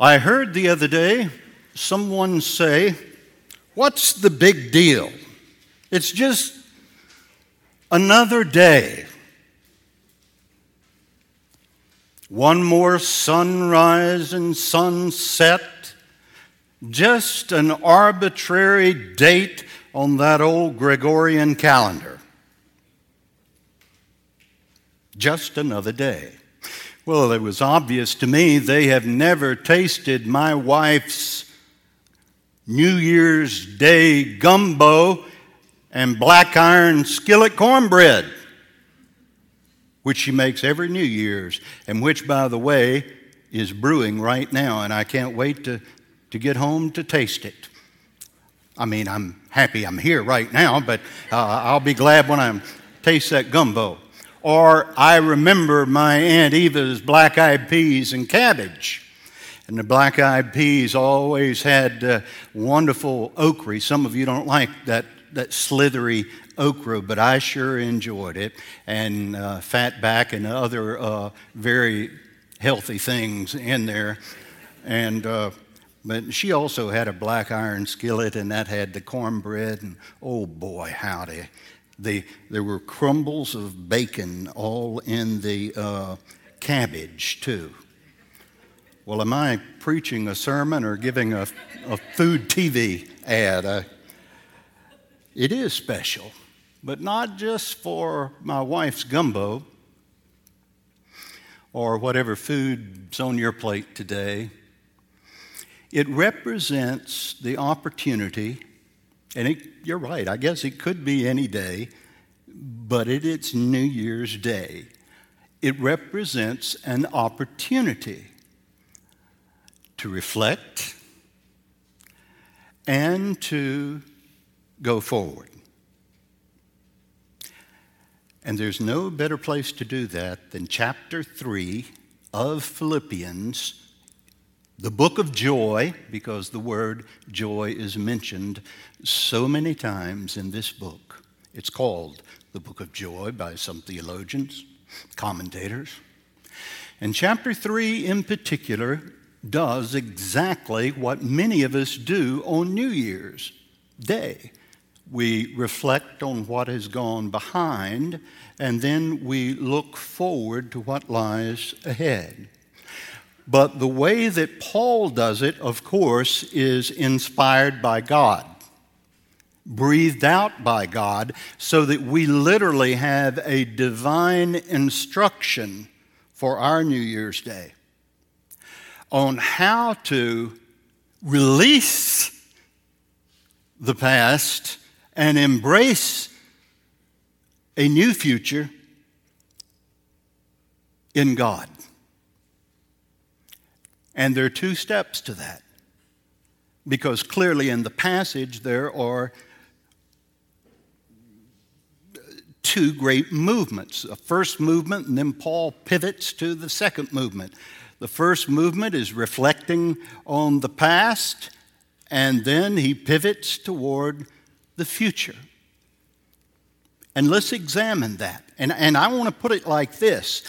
I heard the other day someone say, What's the big deal? It's just another day. One more sunrise and sunset, just an arbitrary date on that old Gregorian calendar. Just another day. Well, it was obvious to me they have never tasted my wife's New Year's Day gumbo and black iron skillet cornbread, which she makes every New Year's, and which, by the way, is brewing right now, and I can't wait to, to get home to taste it. I mean, I'm happy I'm here right now, but uh, I'll be glad when I taste that gumbo. Or I remember my Aunt Eva's black eyed peas and cabbage. And the black eyed peas always had uh, wonderful okra. Some of you don't like that, that slithery okra, but I sure enjoyed it. And uh, fat back and other uh, very healthy things in there. And uh, but she also had a black iron skillet, and that had the cornbread. And oh boy, howdy! The, there were crumbles of bacon all in the uh, cabbage, too. Well, am I preaching a sermon or giving a, a food TV ad? Uh, it is special, but not just for my wife's gumbo or whatever food's on your plate today. It represents the opportunity and it, you're right, I guess it could be any day, but it, it's New Year's Day. It represents an opportunity to reflect and to go forward. And there's no better place to do that than chapter 3 of Philippians the book of joy, because the word joy is mentioned so many times in this book. It's called the book of joy by some theologians, commentators. And chapter 3 in particular does exactly what many of us do on New Year's Day. We reflect on what has gone behind, and then we look forward to what lies ahead. But the way that Paul does it, of course, is inspired by God, breathed out by God, so that we literally have a divine instruction for our New Year's Day on how to release the past and embrace a new future in God. And there are two steps to that. Because clearly in the passage there are two great movements. A first movement, and then Paul pivots to the second movement. The first movement is reflecting on the past, and then he pivots toward the future. And let's examine that. And, and I want to put it like this,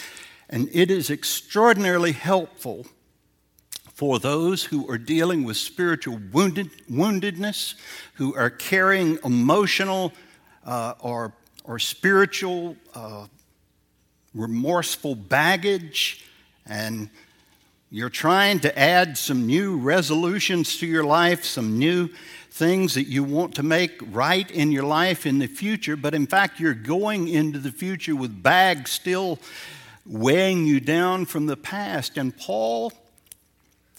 and it is extraordinarily helpful for those who are dealing with spiritual wounded, woundedness, who are carrying emotional uh, or, or spiritual uh, remorseful baggage, and you're trying to add some new resolutions to your life, some new things that you want to make right in your life in the future, but in fact, you're going into the future with bags still weighing you down from the past. And Paul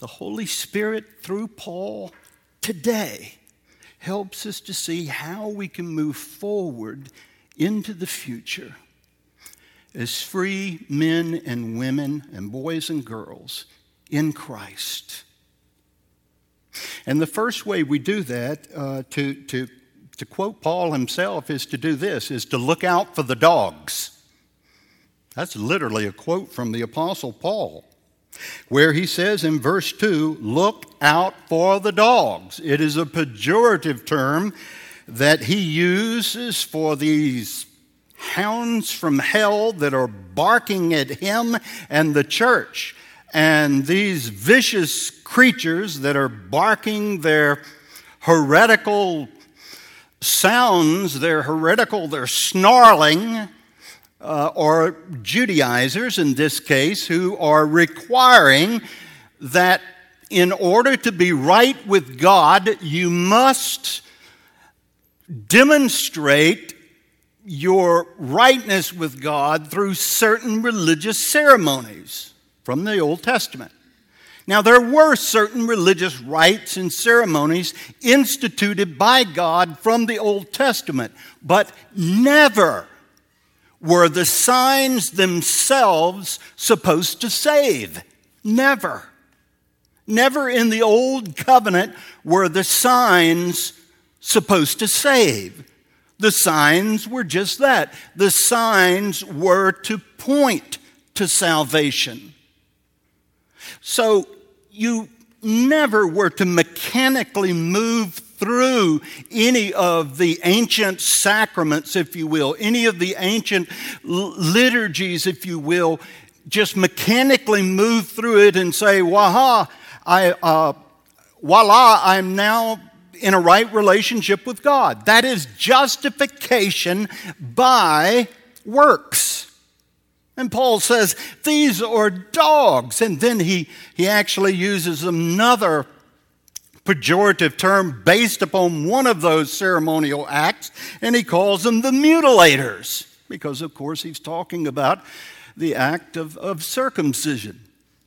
the Holy Spirit, through Paul, today helps us to see how we can move forward into the future as free men and women and boys and girls in Christ. And the first way we do that, uh, to, to, to quote Paul himself, is to do this, is to look out for the dogs. That's literally a quote from the Apostle Paul where he says in verse 2 look out for the dogs. It is a pejorative term that he uses for these hounds from hell that are barking at him and the church. And these vicious creatures that are barking their heretical sounds, they're heretical, they're snarling, uh, or Judaizers in this case, who are requiring that in order to be right with God, you must demonstrate your rightness with God through certain religious ceremonies from the Old Testament. Now, there were certain religious rites and ceremonies instituted by God from the Old Testament, but never were the signs themselves supposed to save. Never. Never in the Old Covenant were the signs supposed to save. The signs were just that. The signs were to point to salvation. So you never were to mechanically move through any of the ancient sacraments, if you will, any of the ancient liturgies, if you will, just mechanically move through it and say, Waha, I, uh, voila, I'm now in a right relationship with God. That is justification by works. And Paul says, These are dogs. And then he, he actually uses another pejorative term based upon one of those ceremonial acts, and he calls them the mutilators, because, of course, he's talking about the act of, of circumcision.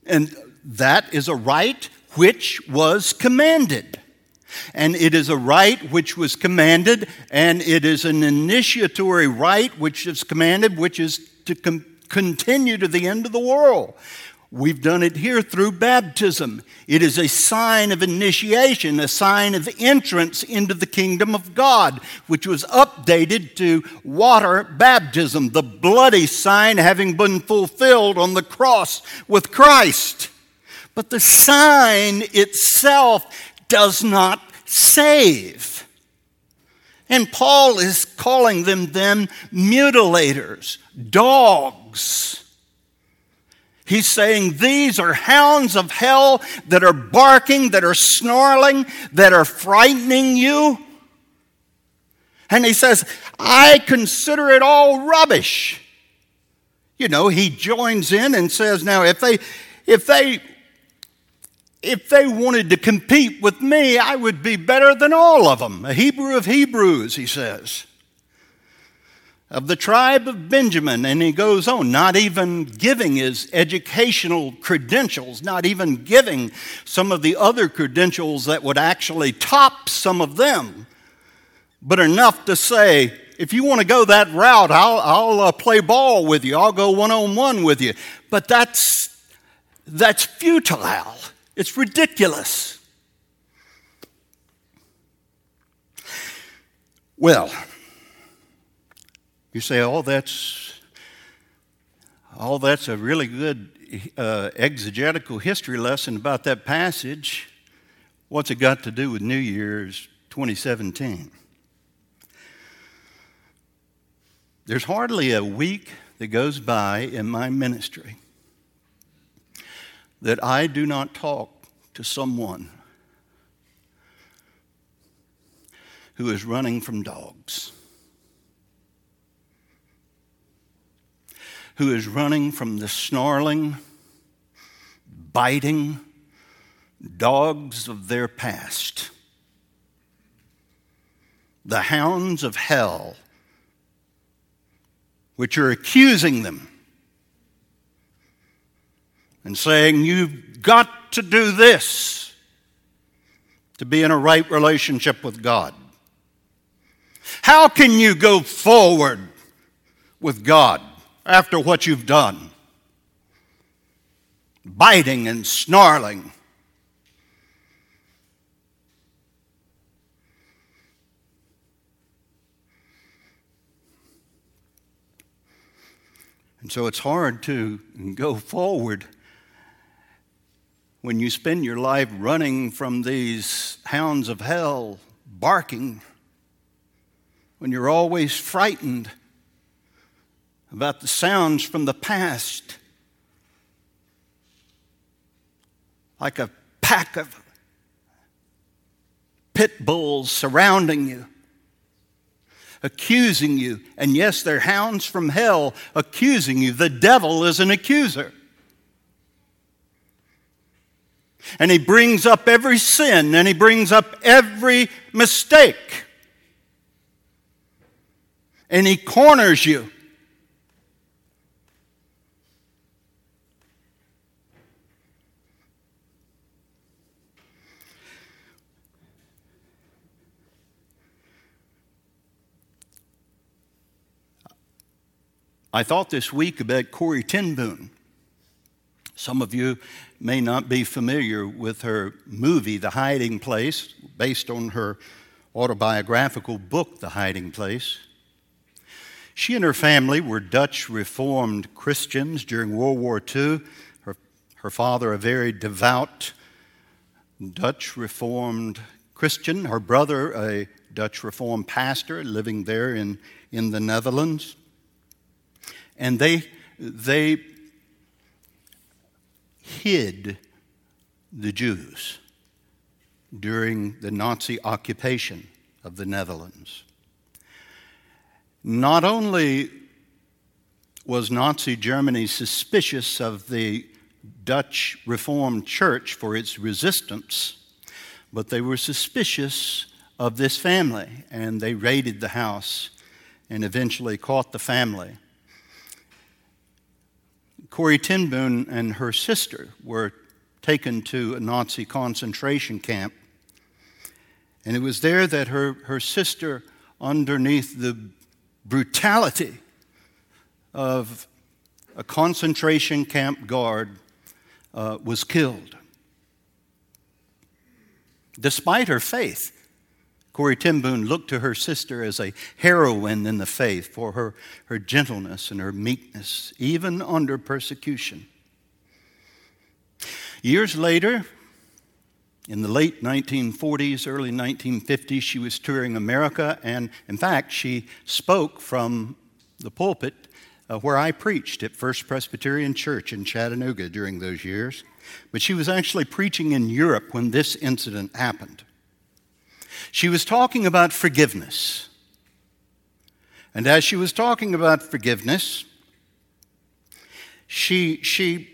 And that is a rite which was commanded. And it is a rite which was commanded, and it is an initiatory rite which is commanded, which is to com- continue to the end of the world. We've done it here through baptism. It is a sign of initiation, a sign of entrance into the kingdom of God, which was updated to water baptism, the bloody sign having been fulfilled on the cross with Christ. But the sign itself does not save. And Paul is calling them then mutilators, dogs. He's saying these are hounds of hell that are barking, that are snarling, that are frightening you. And he says, I consider it all rubbish. You know, he joins in and says, now if they if they if they wanted to compete with me, I would be better than all of them. A Hebrew of Hebrews, he says. Of the tribe of Benjamin, and he goes on, not even giving his educational credentials, not even giving some of the other credentials that would actually top some of them, but enough to say, if you want to go that route, I'll, I'll uh, play ball with you. I'll go one on one with you. But that's, that's futile. It's ridiculous. Well, you say, oh, that's, oh, that's a really good uh, exegetical history lesson about that passage. What's it got to do with New Year's 2017? There's hardly a week that goes by in my ministry that I do not talk to someone who is running from dogs, who is running from the snarling, biting dogs of their past, the hounds of hell, which are accusing them and saying, You've got to do this to be in a right relationship with God. How can you go forward with God after what you've done? Biting and snarling. And so it's hard to go forward when you spend your life running from these hounds of hell, barking, when you're always frightened about the sounds from the past, like a pack of pit bulls surrounding you, accusing you. And yes, they're hounds from hell accusing you. The devil is an accuser. And he brings up every sin and he brings up every mistake. And he corners you. I thought this week about Corrie ten Boom. Some of you may not be familiar with her movie, The Hiding Place, based on her autobiographical book, The Hiding Place. She and her family were Dutch Reformed Christians during World War II. Her, her father, a very devout Dutch Reformed Christian, her brother, a Dutch Reformed pastor living there in, in the Netherlands. And they, they hid the Jews during the Nazi occupation of the Netherlands. Not only was Nazi Germany suspicious of the Dutch Reformed Church for its resistance, but they were suspicious of this family, and they raided the house and eventually caught the family. Corrie ten Boom and her sister were taken to a Nazi concentration camp. And it was there that her, her sister, underneath the brutality of a concentration camp guard, uh, was killed. Despite her faith, Corrie ten Boom looked to her sister as a heroine in the faith for her, her gentleness and her meekness, even under persecution. Years later, in the late 1940s, early 1950s, she was touring America, and in fact, she spoke from the pulpit uh, where I preached at First Presbyterian Church in Chattanooga during those years. But she was actually preaching in Europe when this incident happened. She was talking about forgiveness. And as she was talking about forgiveness, she, she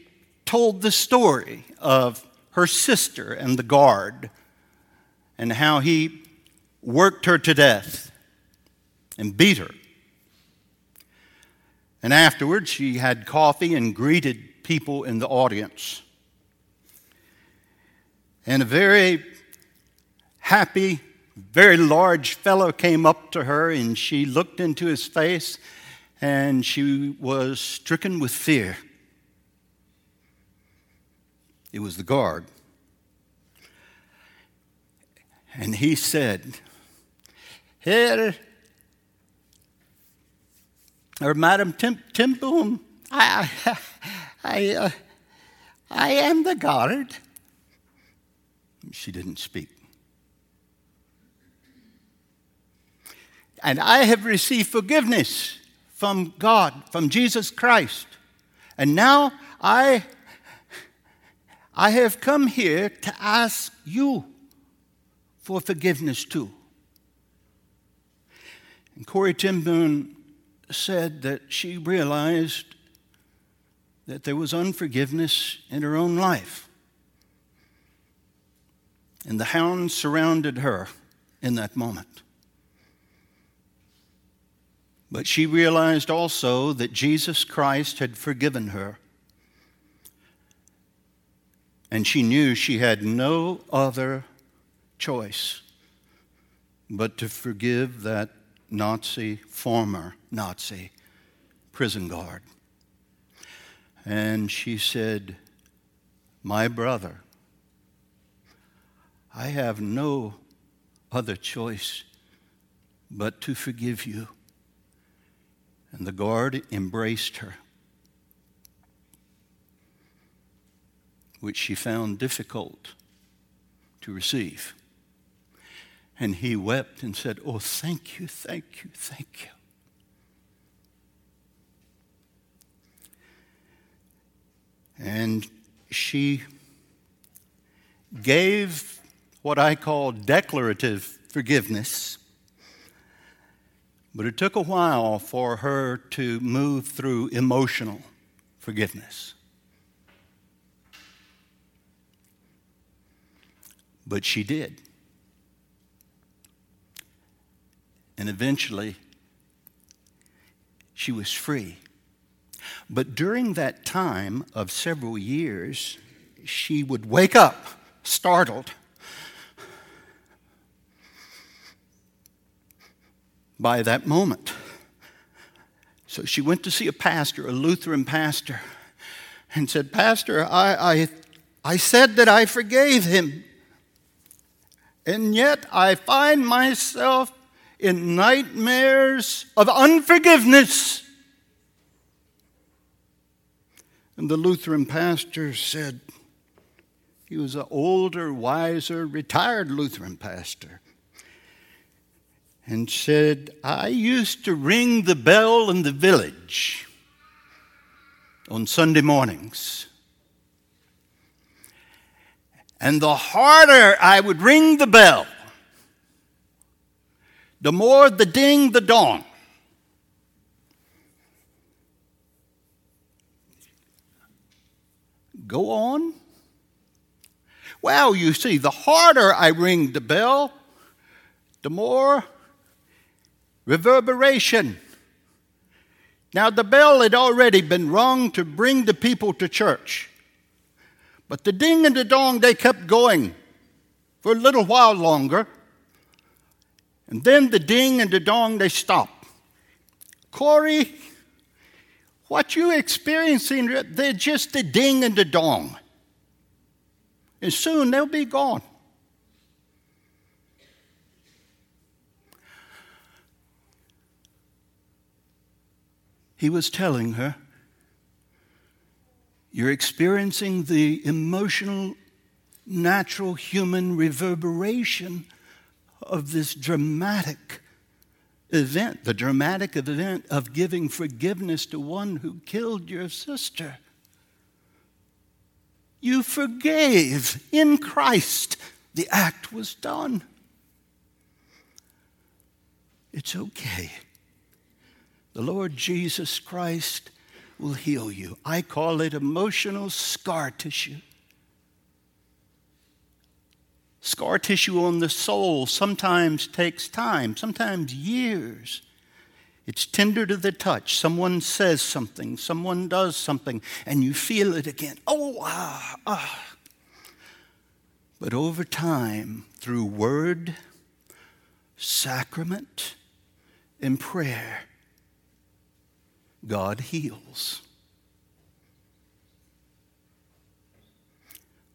told the story of her sister and the guard and how he worked her to death and beat her. And afterwards, she had coffee and greeted people in the audience. And a very happy very large fellow came up to her and she looked into his face and she was stricken with fear. It was the guard. And he said, Here, or Madam ten, ten Boom, I, I, uh, I am the guard. She didn't speak. And I have received forgiveness from God, from Jesus Christ. And now I, I have come here to ask you for forgiveness too. And Corrie ten Boom said that she realized that there was unforgiveness in her own life. And the hounds surrounded her in that moment. But she realized also that Jesus Christ had forgiven her. And she knew she had no other choice but to forgive that Nazi, former Nazi prison guard. And she said, My brother, I have no other choice but to forgive you. And the guard embraced her, which she found difficult to receive. And he wept and said, Oh, thank you, thank you, thank you. And she gave what I call declarative forgiveness, but it took a while for her to move through emotional forgiveness. But she did. And eventually, she was free. But during that time of several years, she would wake up startled by that moment. So she went to see a pastor, a Lutheran pastor, and said, Pastor, I, I, I said that I forgave him. And yet I find myself in nightmares of unforgiveness. And the Lutheran pastor said, he was an older, wiser, retired Lutheran pastor, and said, I used to ring the bell in the village on Sunday mornings. And the harder I would ring the bell, the more the ding the dong. Go on. Well, you see, the harder I ring the bell, the more reverberation. Now, the bell had already been rung to bring the people to church. But the ding and the dong, they kept going for a little while longer. And then the ding and the dong, they stopped. Corrie, what you experiencing, they're just the ding and the dong. And soon they'll be gone. He was telling her you're experiencing the emotional, natural human reverberation of this dramatic event, the dramatic event of giving forgiveness to one who killed your sister. You forgave in Christ. The act was done. It's okay. The Lord Jesus Christ will heal you. I call it emotional scar tissue. Scar tissue on the soul sometimes takes time, sometimes years. It's tender to the touch. Someone says something, someone does something, and you feel it again. Oh, ah, ah. But over time, through word, sacrament, and prayer, God heals.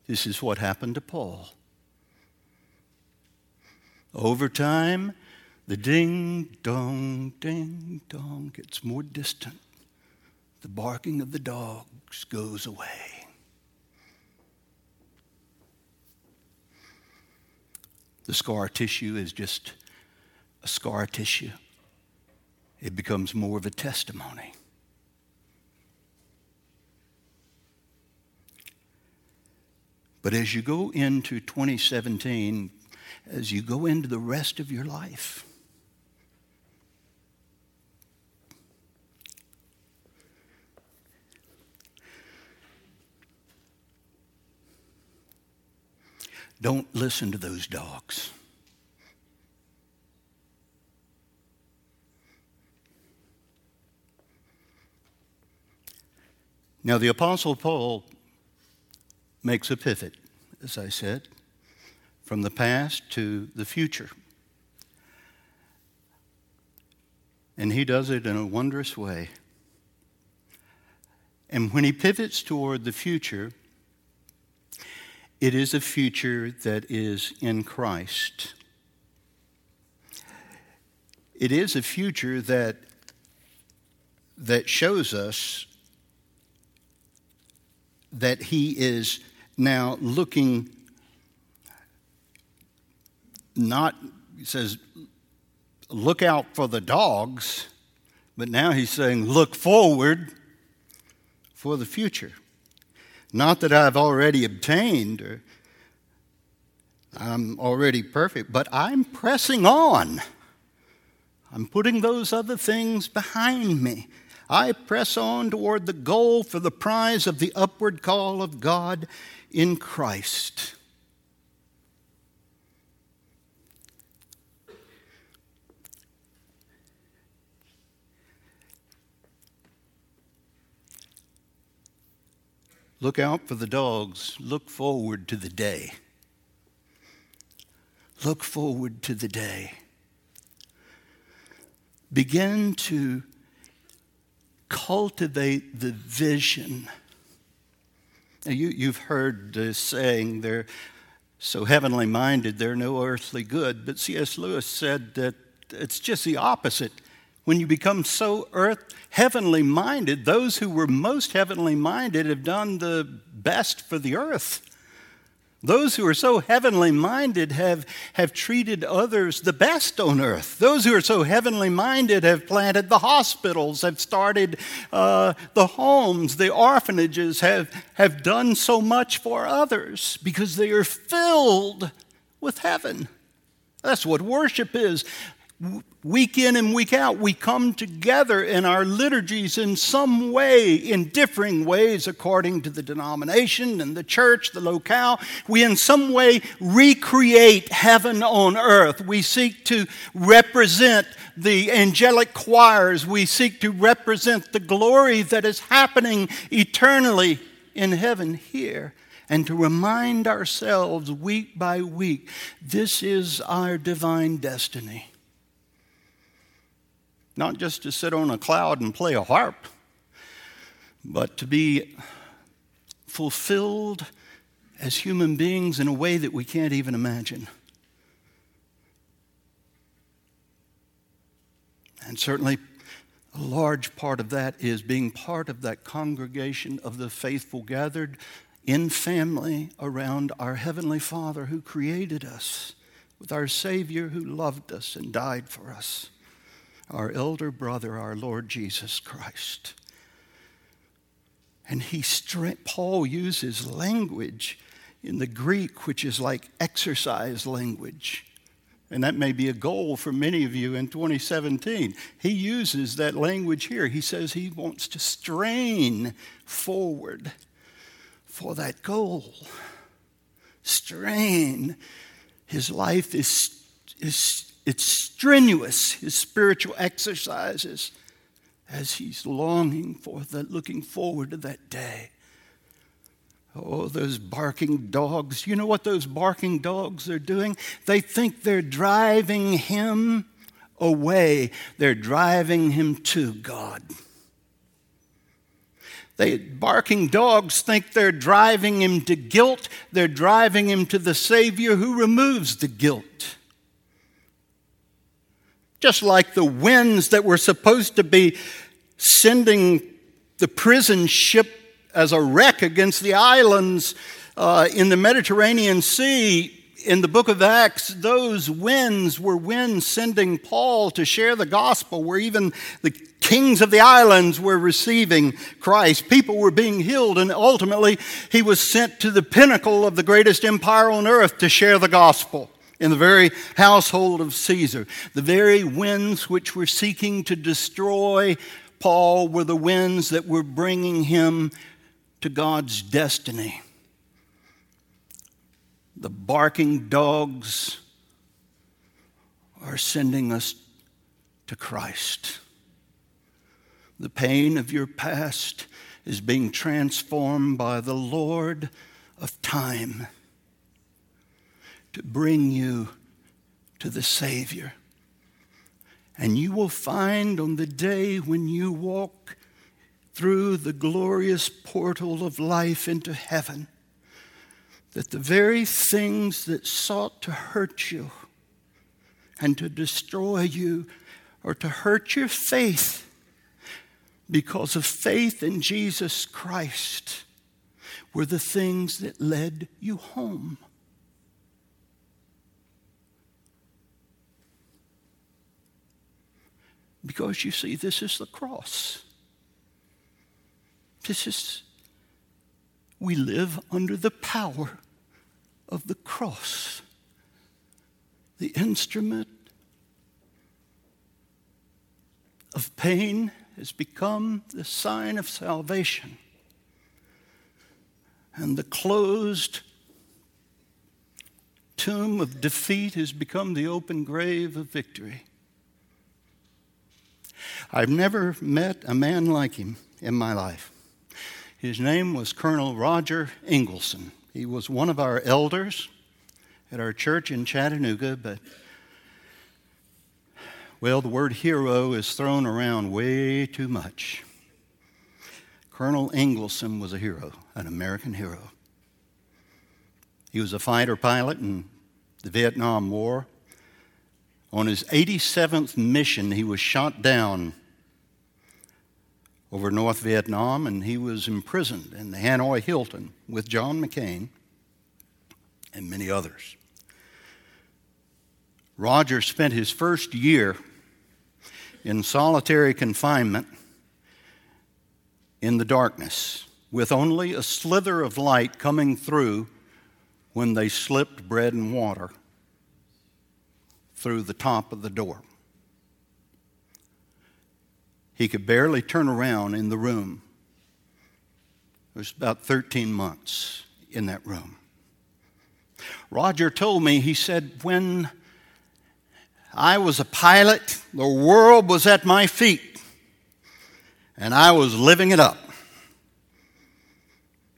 This is what happened to Paul. Over time, the ding dong, ding dong gets more distant. The barking of the dogs goes away. The scar tissue is just a scar tissue it becomes more of a testimony. But as you go into 2017, as you go into the rest of your life, don't listen to those dogs. Now, the Apostle Paul makes a pivot, as I said, from the past to the future. And he does it in a wondrous way. And when he pivots toward the future, it is a future that is in Christ. It is a future that, that shows us that he is now looking not, says, look out for the dogs, but now he's saying, look forward for the future. Not that I've already obtained or I'm already perfect, but I'm pressing on. I'm putting those other things behind me. I press on toward the goal for the prize of the upward call of God in Christ. Look out for the dogs. Look forward to the day. Look forward to the day. Begin to cultivate the vision. Now you, you've heard the saying, they're so heavenly minded, they're no earthly good. But C.S. Lewis said that it's just the opposite. When you become so earth heavenly minded, those who were most heavenly minded have done the best for the earth. Those who are so heavenly minded have, have treated others the best on earth. Those who are so heavenly minded have planted the hospitals, have started uh, the homes, the orphanages, have, have done so much for others because they are filled with heaven. That's what worship is week in and week out, we come together in our liturgies in some way, in differing ways according to the denomination and the church, the locale. We in some way recreate heaven on earth. We seek to represent the angelic choirs. We seek to represent the glory that is happening eternally in heaven here and to remind ourselves week by week this is our divine destiny not just to sit on a cloud and play a harp, but to be fulfilled as human beings in a way that we can't even imagine. And certainly, a large part of that is being part of that congregation of the faithful gathered in family around our Heavenly Father who created us, with our Savior who loved us and died for us our elder brother, our Lord Jesus Christ. And he, Paul uses language in the Greek, which is like exercise language. And that may be a goal for many of you in 2017. He uses that language here. He says he wants to strain forward for that goal. Strain. His life is, is it's strenuous, his spiritual exercises, as he's longing for that, looking forward to that day. Oh, those barking dogs. You know what those barking dogs are doing? They think they're driving him away, they're driving him to God. They barking dogs think they're driving him to guilt, they're driving him to the Savior who removes the guilt. Just like the winds that were supposed to be sending the prison ship as a wreck against the islands uh, in the Mediterranean Sea. In the book of Acts, those winds were winds sending Paul to share the gospel, where even the kings of the islands were receiving Christ. People were being healed, and ultimately, he was sent to the pinnacle of the greatest empire on earth to share the gospel in the very household of Caesar. The very winds which were seeking to destroy Paul were the winds that were bringing him to God's destiny. The barking dogs are sending us to Christ. The pain of your past is being transformed by the Lord of time to bring you to the Savior. And you will find on the day when you walk through the glorious portal of life into heaven that the very things that sought to hurt you and to destroy you or to hurt your faith because of faith in Jesus Christ were the things that led you home. Because you see, this is the cross. This is, we live under the power of the cross. the instrument of pain has become the sign of salvation. And the closed tomb of defeat has become the open grave of victory. I've never met a man like him in my life. His name was Colonel Roger Ingvalson. He was one of our elders at our church in Chattanooga, but well, the word hero is thrown around way too much. Colonel Ingvalson was a hero, an American hero. He was a fighter pilot in the Vietnam War. On his 87th mission, he was shot down over North Vietnam and he was imprisoned in the Hanoi Hilton with John McCain and many others. Roger spent his first year in solitary confinement in the darkness with only a slither of light coming through when they slipped bread and water through the top of the door. He could barely turn around in the room. It was about 13 months in that room. Roger told me, he said, when I was a pilot, the world was at my feet, and I was living it up.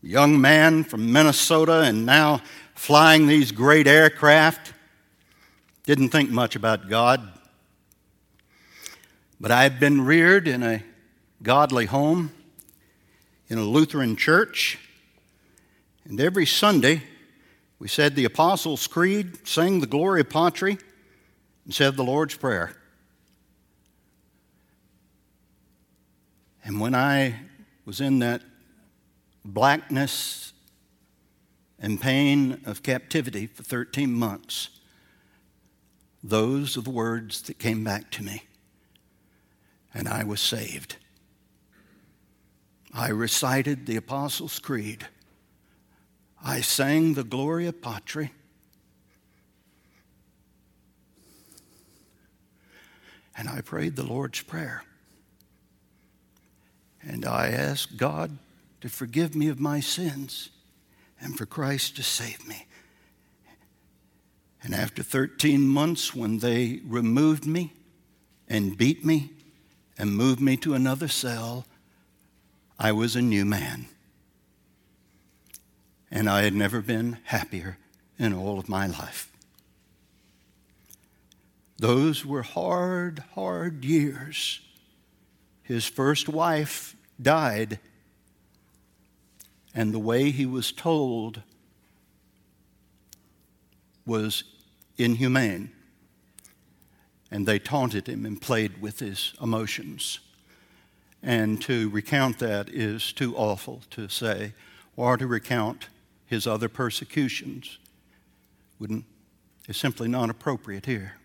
Young man from Minnesota and now flying these great aircraft. Didn't think much about God. But I had been reared in a godly home, in a Lutheran church, and every Sunday we said the Apostles' Creed, sang the Gloria Patri, and said the Lord's Prayer. And when I was in that blackness and pain of captivity for 13 months, those are the words that came back to me. And I was saved. I recited the Apostles' Creed. I sang the Gloria Patri. And I prayed the Lord's Prayer. And I asked God to forgive me of my sins and for Christ to save me. And after 13 months, when they removed me and beat me and moved me to another cell, I was a new man. And I had never been happier in all of my life. Those were hard, hard years. His first wife died, and the way he was told was inhumane. And they taunted him and played with his emotions. And to recount that is too awful to say, or to recount his other persecutions wouldn't is simply not appropriate here.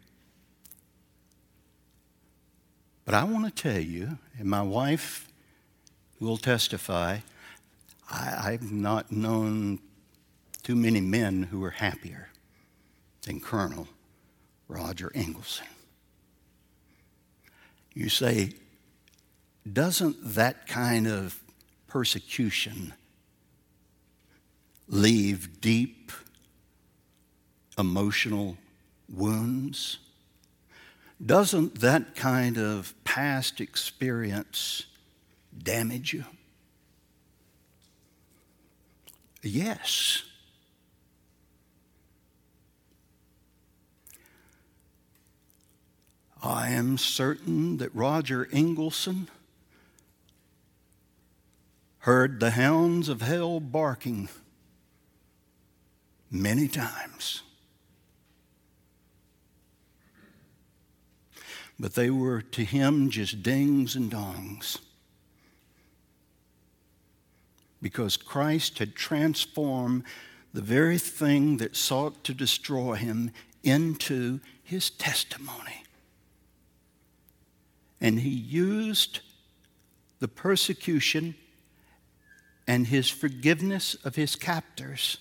But I want to tell you, and my wife will testify, I, have not known too many men who are happier than Colonel Roger Ingvalson. You say, doesn't that kind of persecution leave deep emotional wounds? Doesn't that kind of past experience damage you? Yes. I am certain that Roger Ingvalson heard the hounds of hell barking many times. But they were to him just dings and dongs. Because Christ had transformed the very thing that sought to destroy him into his testimony. And he used the persecution and his forgiveness of his captors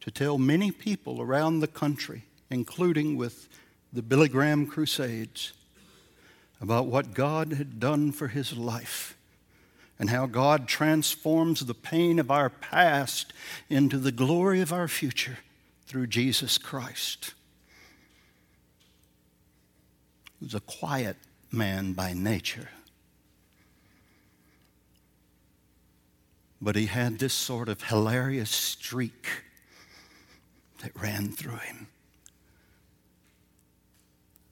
to tell many people around the country including with the Billy Graham Crusades, about what God had done for his life and how God transforms the pain of our past into the glory of our future through Jesus Christ. He was a quiet man by nature. But he had this sort of hilarious streak that ran through him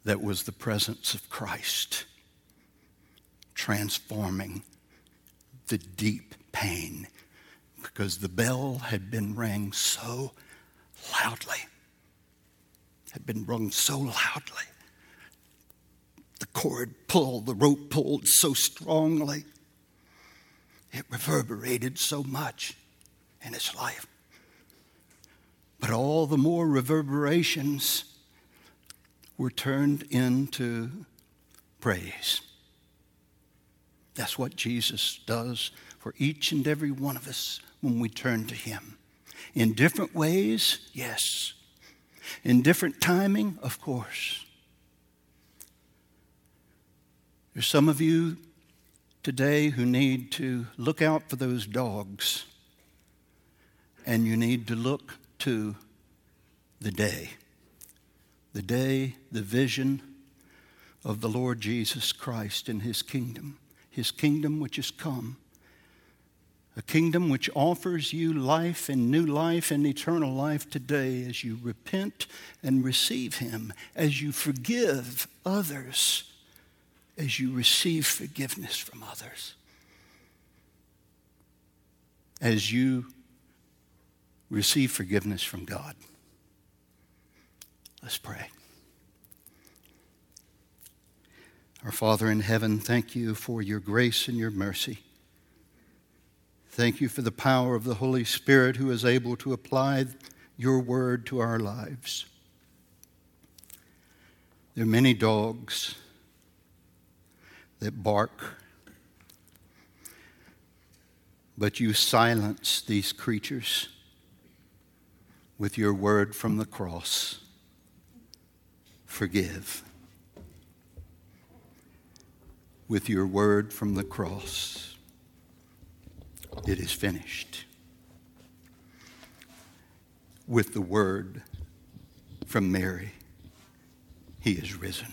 that was the presence of Christ transforming the deep pain because the bell had been rang so loudly, had been rung so loudly. The cord pulled, the rope pulled so strongly. It reverberated so much in his life. But all the more reverberations were turned into praise. That's what Jesus does for each and every one of us when we turn to Him. In different ways, yes. In different timing, of course. There's some of you today who need to look out for those dogs, and you need to look to the day the day, the vision of the Lord Jesus Christ and his kingdom, his kingdom which has come. A kingdom which offers you life and new life and eternal life today as you repent and receive Him, as you forgive others, as you receive forgiveness from others, as you receive forgiveness from God. Let's pray. Our Father in heaven, thank you for your grace and your mercy. Thank you for the power of the Holy Spirit who is able to apply your word to our lives. There are many dogs that bark, but you silence these creatures with your word from the cross forgive with your word from the cross. It is finished. With the word from Mary, he is risen.